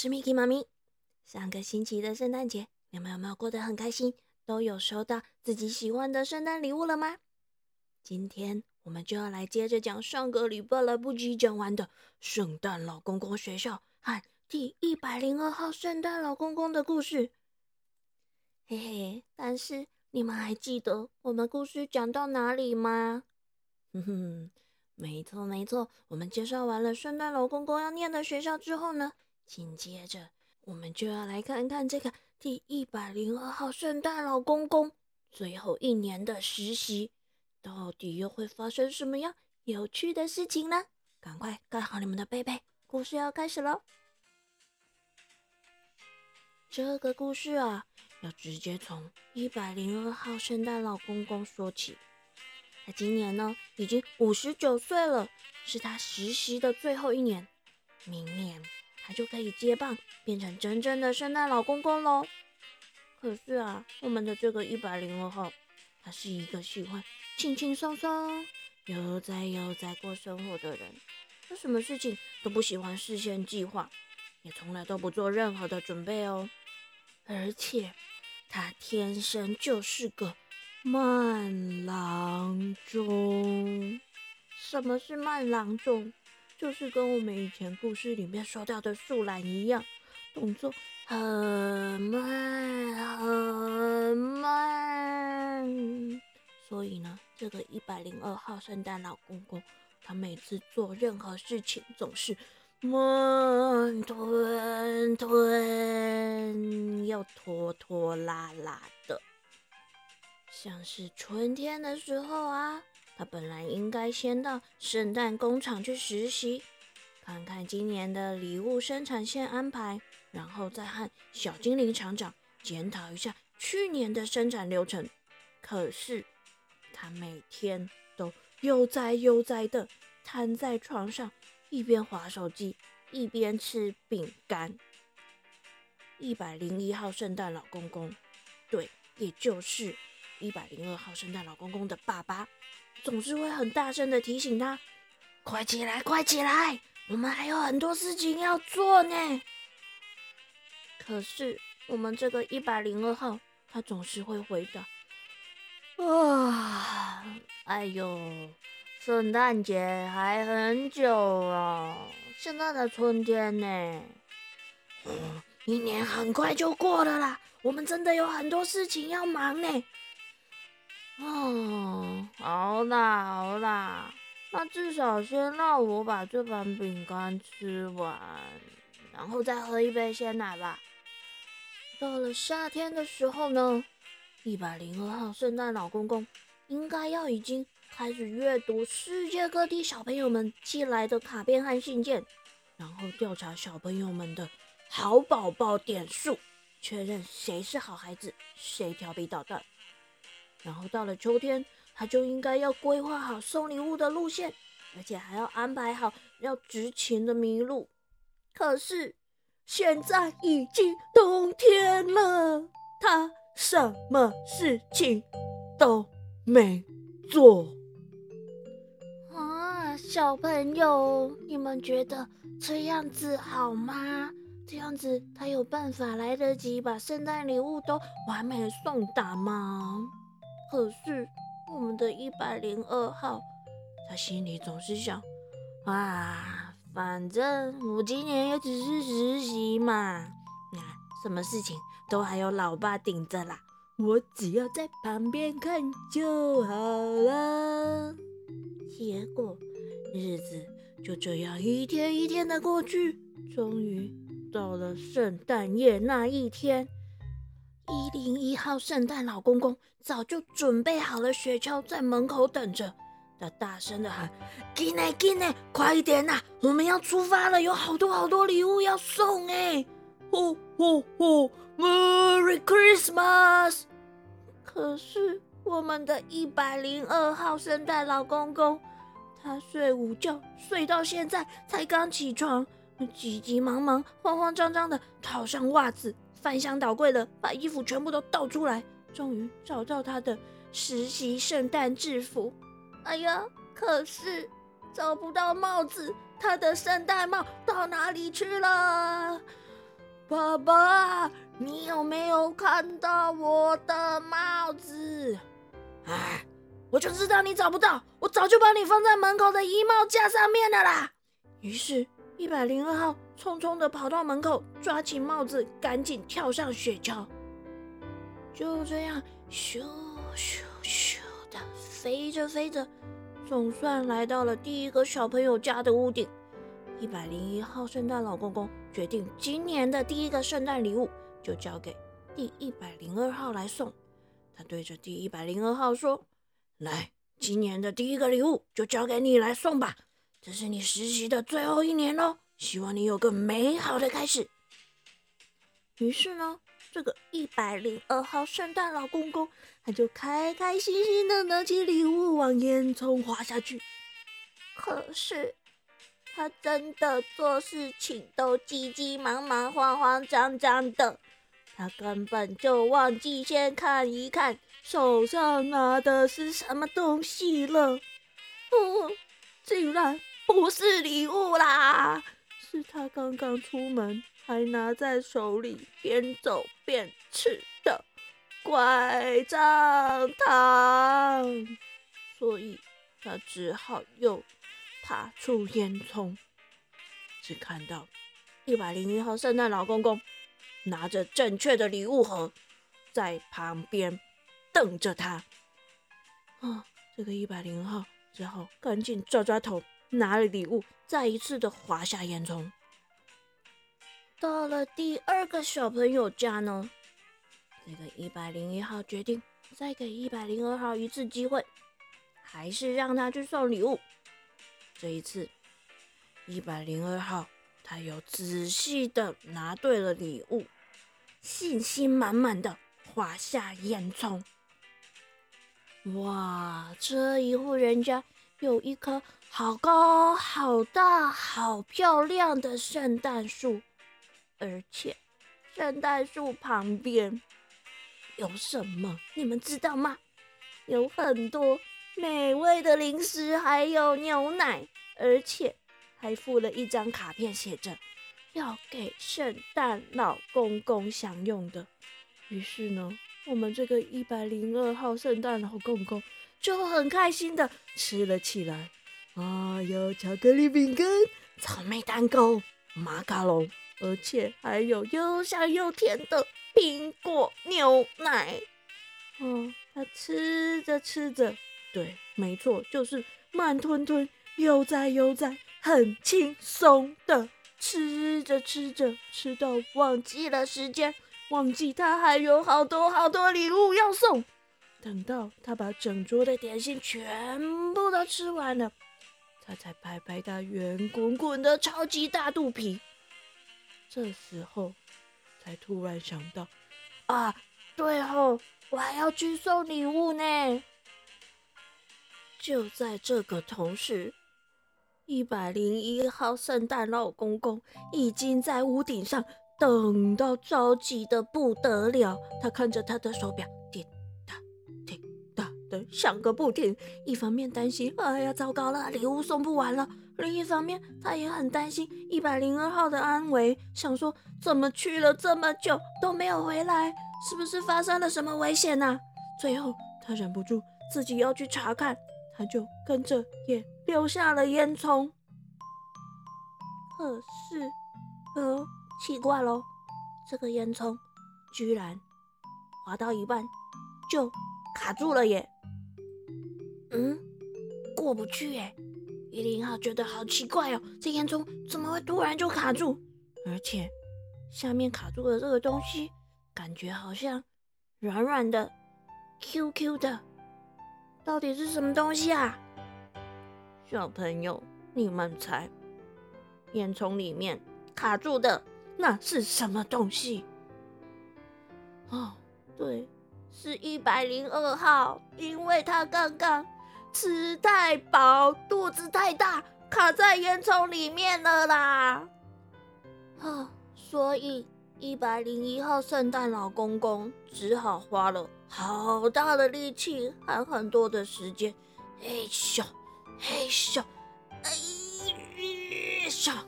是 Miki 妈咪。上个星期的圣诞节，你们有没有过得很开心？都有收到自己喜欢的圣诞礼物了吗？今天我们就要来接着讲上个礼拜来不及讲完的圣诞老公公学校和第一百零二号圣诞老公公的故事。嘿嘿，但是你们还记得我们故事讲到哪里吗？哼哼。没错，没错。我们介绍完了圣诞老公公要念的学校之后呢，紧接着我们就要来看看这个第一百零二号圣诞老公公最后一年的实习，到底又会发生什么样有趣的事情呢？赶快盖好你们的被被，故事要开始喽！这个故事啊，要直接从一百零二号圣诞老公公说起。他今年呢已经五十九岁了，是他实习的最后一年。明年就可以接棒，变成真正的圣诞老公公喽。可是啊，我们的这个一百零二号，他是一个喜欢轻轻松松、悠哉悠哉过生活的人。他什么事情都不喜欢事先计划，也从来都不做任何的准备哦。而且他天生就是个。慢郎中，什么是慢郎中？就是跟我们以前故事里面说到的树懒一样，动作很慢很慢。所以呢，这个一百零二号圣诞老公公，他每次做任何事情总是慢吞吞又拖拖拉拉的。像是春天的时候啊，他本来应该先到圣诞工厂去实习，看看今年的礼物生产线安排，然后再和小精灵厂长检讨一下去年的生产流程。可是他每天都悠哉悠哉的瘫在床上，一边划手机，一边吃饼干。一百零一号圣诞老公公，对，也就是。一百零二号圣诞老公公的爸爸总是会很大声的提醒他：“快起来，快起来，我们还有很多事情要做呢。”可是我们这个一百零二号，他总是会回答：“啊，哎呦，圣诞节还很久啊，现在的春天呢，一年很快就过了啦，我们真的有很多事情要忙呢。”哦，好啦好啦，那至少先让我把这盘饼干吃完，然后再喝一杯鲜奶吧。到了夏天的时候呢，一百零二号圣诞老公公应该要已经开始阅读世界各地小朋友们寄来的卡片和信件，然后调查小朋友们的好宝宝点数，确认谁是好孩子，谁调皮捣蛋。然后到了秋天，他就应该要规划好送礼物的路线，而且还要安排好要执勤的麋鹿。可是现在已经冬天了，他什么事情都没做。啊，小朋友，你们觉得这样子好吗？这样子他有办法来得及把圣诞礼物都完美送达吗？可是我们的一百零二号，他心里总是想：啊，反正我今年也只是实习嘛，那什么事情都还有老爸顶着啦，我只要在旁边看就好了。结果日子就这样一天一天的过去，终于到了圣诞夜那一天。一零一号圣诞老公公早就准备好了雪橇，在门口等着。他大声的喊：“进来，进来，快一点呐！我们要出发了，有好多好多礼物要送哎！”吼吼吼！Merry Christmas！可是我们的一百零二号圣诞老公公，他睡午觉睡到现在才刚起床，急急忙忙、慌慌张张的套上袜子。翻箱倒柜的把衣服全部都倒出来，终于找到他的实习圣诞制服。哎呀，可是找不到帽子，他的圣诞帽到哪里去了？爸爸，你有没有看到我的帽子？哎，我就知道你找不到，我早就把你放在门口的衣帽架上面了啦。于是，一百零二号匆匆的跑到门口，抓起帽子，赶紧跳上雪橇。就这样，咻咻咻的飞着飞着，总算来到了第一个小朋友家的屋顶。一百零一号圣诞老公公决定，今年的第一个圣诞礼物就交给第一百零二号来送。他对着第一百零二号说：“来，今年的第一个礼物就交给你来送吧。这是你实习的最后一年喽，希望你有个美好的开始。”于是呢。这个一百零二号圣诞老公公，他就开开心心的拿起礼物往烟囱滑下去。可是，他真的做事情都急急忙忙、慌慌张张的，他根本就忘记先看一看手上拿的是什么东西了。哦，竟然不是礼物啦！是他刚刚出门。还拿在手里边走边吃的拐杖糖，所以他只好又爬出烟囱，只看到一百零一号圣诞老公公拿着正确的礼物盒在旁边瞪着他。啊，这个一百零号只好赶紧抓抓头，拿了礼物，再一次的滑下烟囱。到了第二个小朋友家呢，这个一百零一号决定再给一百零二号一次机会，还是让他去送礼物。这一次，一百零二号他又仔细的拿对了礼物，信心满满的滑下烟囱。哇，这一户人家有一棵好高、好大、好漂亮的圣诞树。而且，圣诞树旁边有什么？你们知道吗？有很多美味的零食，还有牛奶，而且还附了一张卡片，写着要给圣诞老公公享用的。于是呢，我们这个一百零二号圣诞老公公就很开心的吃了起来。啊，有巧克力饼干、草莓蛋糕、马卡龙。而且还有又香又甜的苹果牛奶，哦，他吃着吃着，对，没错，就是慢吞吞、悠哉悠哉、很轻松的吃着吃着，吃到忘记了时间，忘记他还有好多好多礼物要送。等到他把整桌的点心全部都吃完了，他才拍拍他圆滚滚的超级大肚皮。这时候，才突然想到，啊，对哦，我还要去送礼物呢。就在这个同时，一百零一号圣诞老公公已经在屋顶上等到着急的不得了。他看着他的手表，的响个不停。一方面担心，哎呀，糟糕了，礼物送不完了。另一方面，他也很担心一百零二号的安危，想说怎么去了这么久都没有回来，是不是发生了什么危险呢？最后，他忍不住自己要去查看，他就跟着也溜下了烟囱。可是，呃，奇怪喽，这个烟囱居然滑到一半就卡住了耶！嗯，过不去耶。一零号觉得好奇怪哦，这烟囱怎么会突然就卡住？而且下面卡住的这个东西，感觉好像软软的、Q Q 的，到底是什么东西啊？小朋友，你们猜，烟囱里面卡住的那是什么东西？哦，对，是一百零二号，因为他刚刚。吃太饱，肚子太大，卡在烟囱里面了啦！啊，所以一百零一号圣诞老公公只好花了好大的力气和很多的时间，嘿咻，嘿咻，啊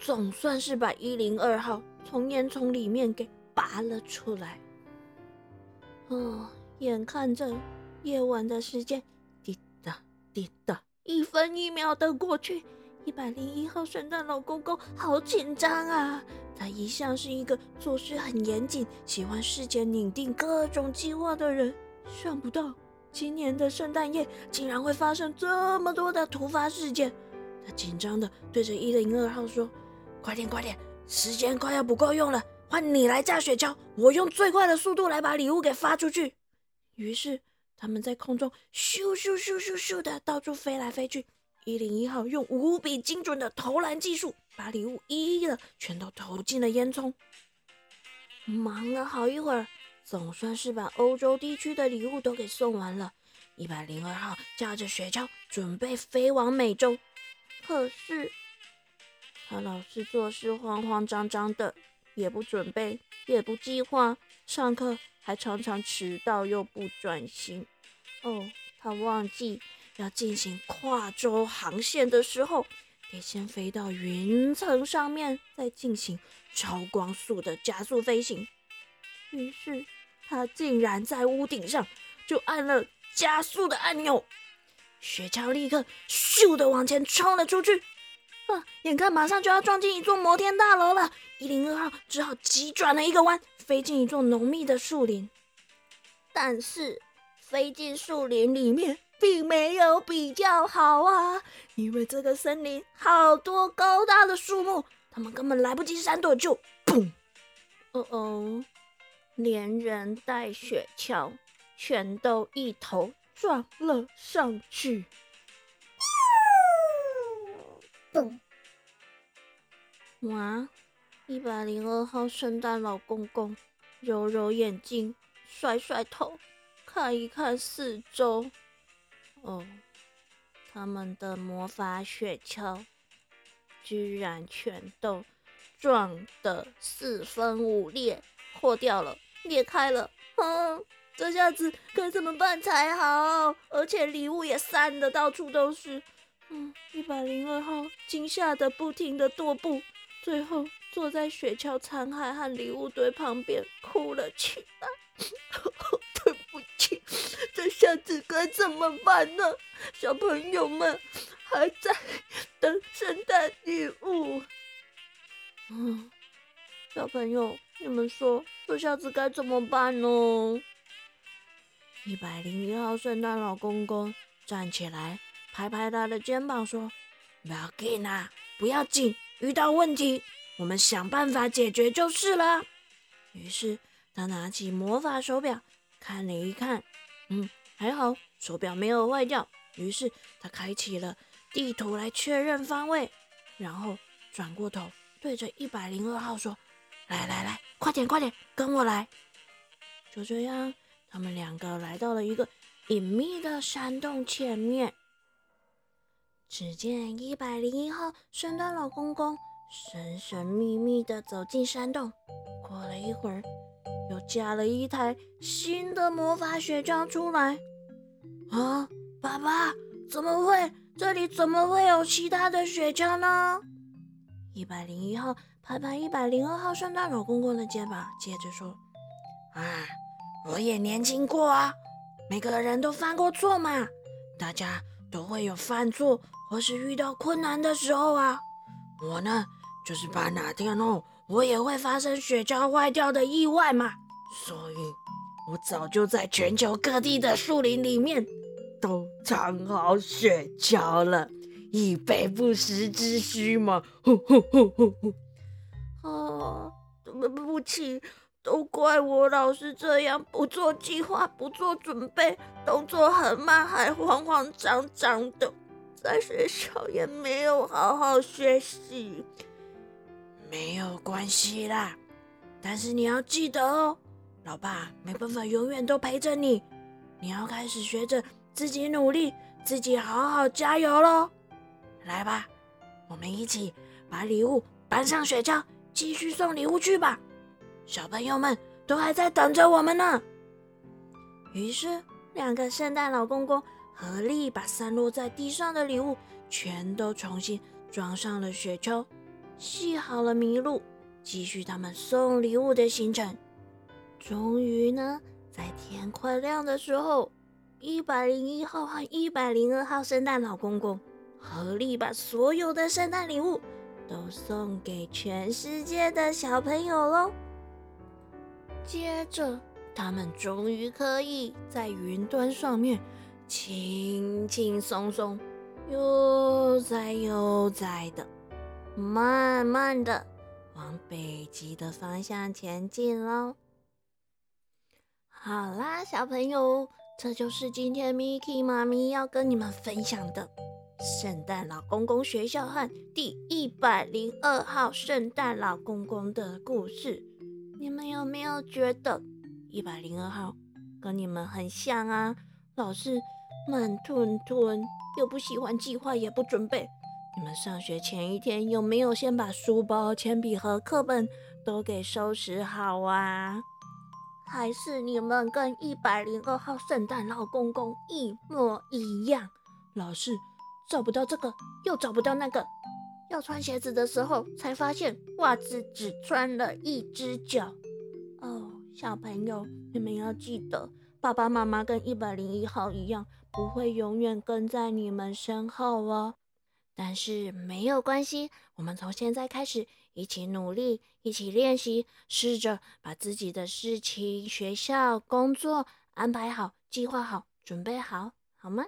总算是把一零二号从烟囱里面给拔了出来。哦，眼看着夜晚的时间滴答，一分一秒的过去，一百零一号圣诞老公公好紧张啊！他一向是一个做事很严谨、喜欢事前拟定各种计划的人，想不到今年的圣诞夜竟然会发生这么多的突发事件。他紧张的对着一零二号说：“快点，快点，时间快要不够用了。”换你来炸雪橇，我用最快的速度来把礼物给发出去。于是他们在空中咻咻咻咻咻的到处飞来飞去。一零一号用无比精准的投篮技术，把礼物一一的全都投进了烟囱。忙了好一会儿，总算是把欧洲地区的礼物都给送完了。一百零二号驾着雪橇准备飞往美洲，可是他老是做事慌慌张张的。也不准备，也不计划，上课还常常迟到又不专心。哦，他忘记要进行跨洲航线的时候，得先飞到云层上面，再进行超光速的加速飞行。于是他竟然在屋顶上就按了加速的按钮，雪橇立刻咻的往前冲了出去。啊！眼看马上就要撞进一座摩天大楼了，一零二号只好急转了一个弯，飞进一座浓密的树林。但是飞进树林里面并没有比较好啊，因为这个森林好多高大的树木，他们根本来不及闪躲，就砰！哦哦，连人带雪橇全都一头撞了上去。哇！一百零二号圣诞老公公揉揉眼睛，甩甩头，看一看四周。哦，他们的魔法雪橇居然全都撞得四分五裂，破掉了，裂开了。嗯，这下子该怎么办才好？而且礼物也散的到处都是。嗯，一百零二号惊吓的不停的踱步，最后坐在雪橇残骸和礼物堆旁边哭了起来。对不起，这下子该怎么办呢？小朋友们还在等圣诞礼物。嗯，小朋友，你们说这下子该怎么办呢？一百零一号圣诞老公公站起来。拍拍他的肩膀说：“不要紧啊，不要紧，遇到问题我们想办法解决就是了。”于是他拿起魔法手表看了一看，嗯，还好手表没有坏掉。于是他开启了地图来确认方位，然后转过头对着一百零二号说：“来来来，快点快点，跟我来。”就这样，他们两个来到了一个隐秘的山洞前面。只见一百零一号圣诞老公公神神秘秘地走进山洞，过了一会儿，又加了一台新的魔法雪橇出来。啊，爸爸，怎么会？这里怎么会有其他的雪橇呢？一百零一号拍拍一百零二号圣诞老公公的肩膀，接着说：“啊，我也年轻过啊，每个人都犯过错嘛，大家都会有犯错。”或是遇到困难的时候啊，我呢就是怕哪天哦，我也会发生雪橇坏掉的意外嘛，所以我早就在全球各地的树林里面都藏好雪橇了，以备不时之需嘛。呼呼呼呼呼！啊，对不起，都怪我老是这样，不做计划，不做准备，动作很慢，还慌慌张张的。在学校也没有好好学习，没有关系啦。但是你要记得哦，老爸没办法永远都陪着你，你要开始学着自己努力，自己好好加油喽。来吧，我们一起把礼物搬上雪橇，继续送礼物去吧。小朋友们都还在等着我们呢。于是，两个圣诞老公公。合力把散落在地上的礼物全都重新装上了雪橇，系好了麋鹿，继续他们送礼物的行程。终于呢，在天快亮的时候，一百零一号和一百零二号圣诞老公公合力把所有的圣诞礼物都送给全世界的小朋友喽。接着，他们终于可以在云端上面轻轻松松、悠哉悠哉的。慢慢的往北极的方向前进喽。好啦，小朋友，这就是今天 Miki 妈咪要跟你们分享的圣诞老公公学校和第一百零二号圣诞老公公的故事。你们有没有觉得一百零二号跟你们很像啊？老是慢吞吞，又不喜欢计划，也不准备。你们上学前一天有没有先把书包、铅笔和课本都给收拾好啊？还是你们跟一百零二号圣诞老公公一模一样，老是找不到这个又找不到那个，要穿鞋子的时候才发现袜子只穿了一只脚。哦，小朋友，你们要记得，爸爸妈妈跟一百零一号一样，不会永远跟在你们身后哦。但是没有关系，我们从现在开始一起努力，一起练习，试着把自己的事情、学校、工作安排好、计划好、准备好，好吗？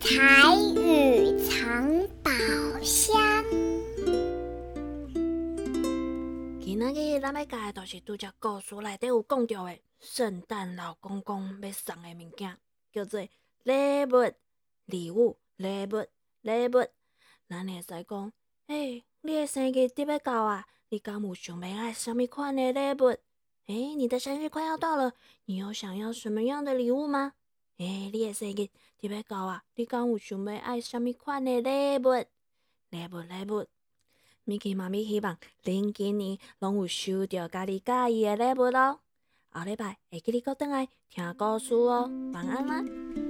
台语藏宝箱。今仔日咱要教的，就是拄只故事内底有讲到的圣诞老公公要送的物件，叫做礼物。礼物礼物礼物，咱会使讲，诶，你的生日得要到啊！你敢有想要爱什么款的礼物？诶，你的生日快要到了，你有想要什么样的礼物吗？诶，你的生日得要到啊！你敢有想要爱什么款的礼物？礼物礼物，米奇妈咪希望恁今年拢有收到家己介意的礼物咯。后礼拜会记你搁倒来听故事哦，晚安啦！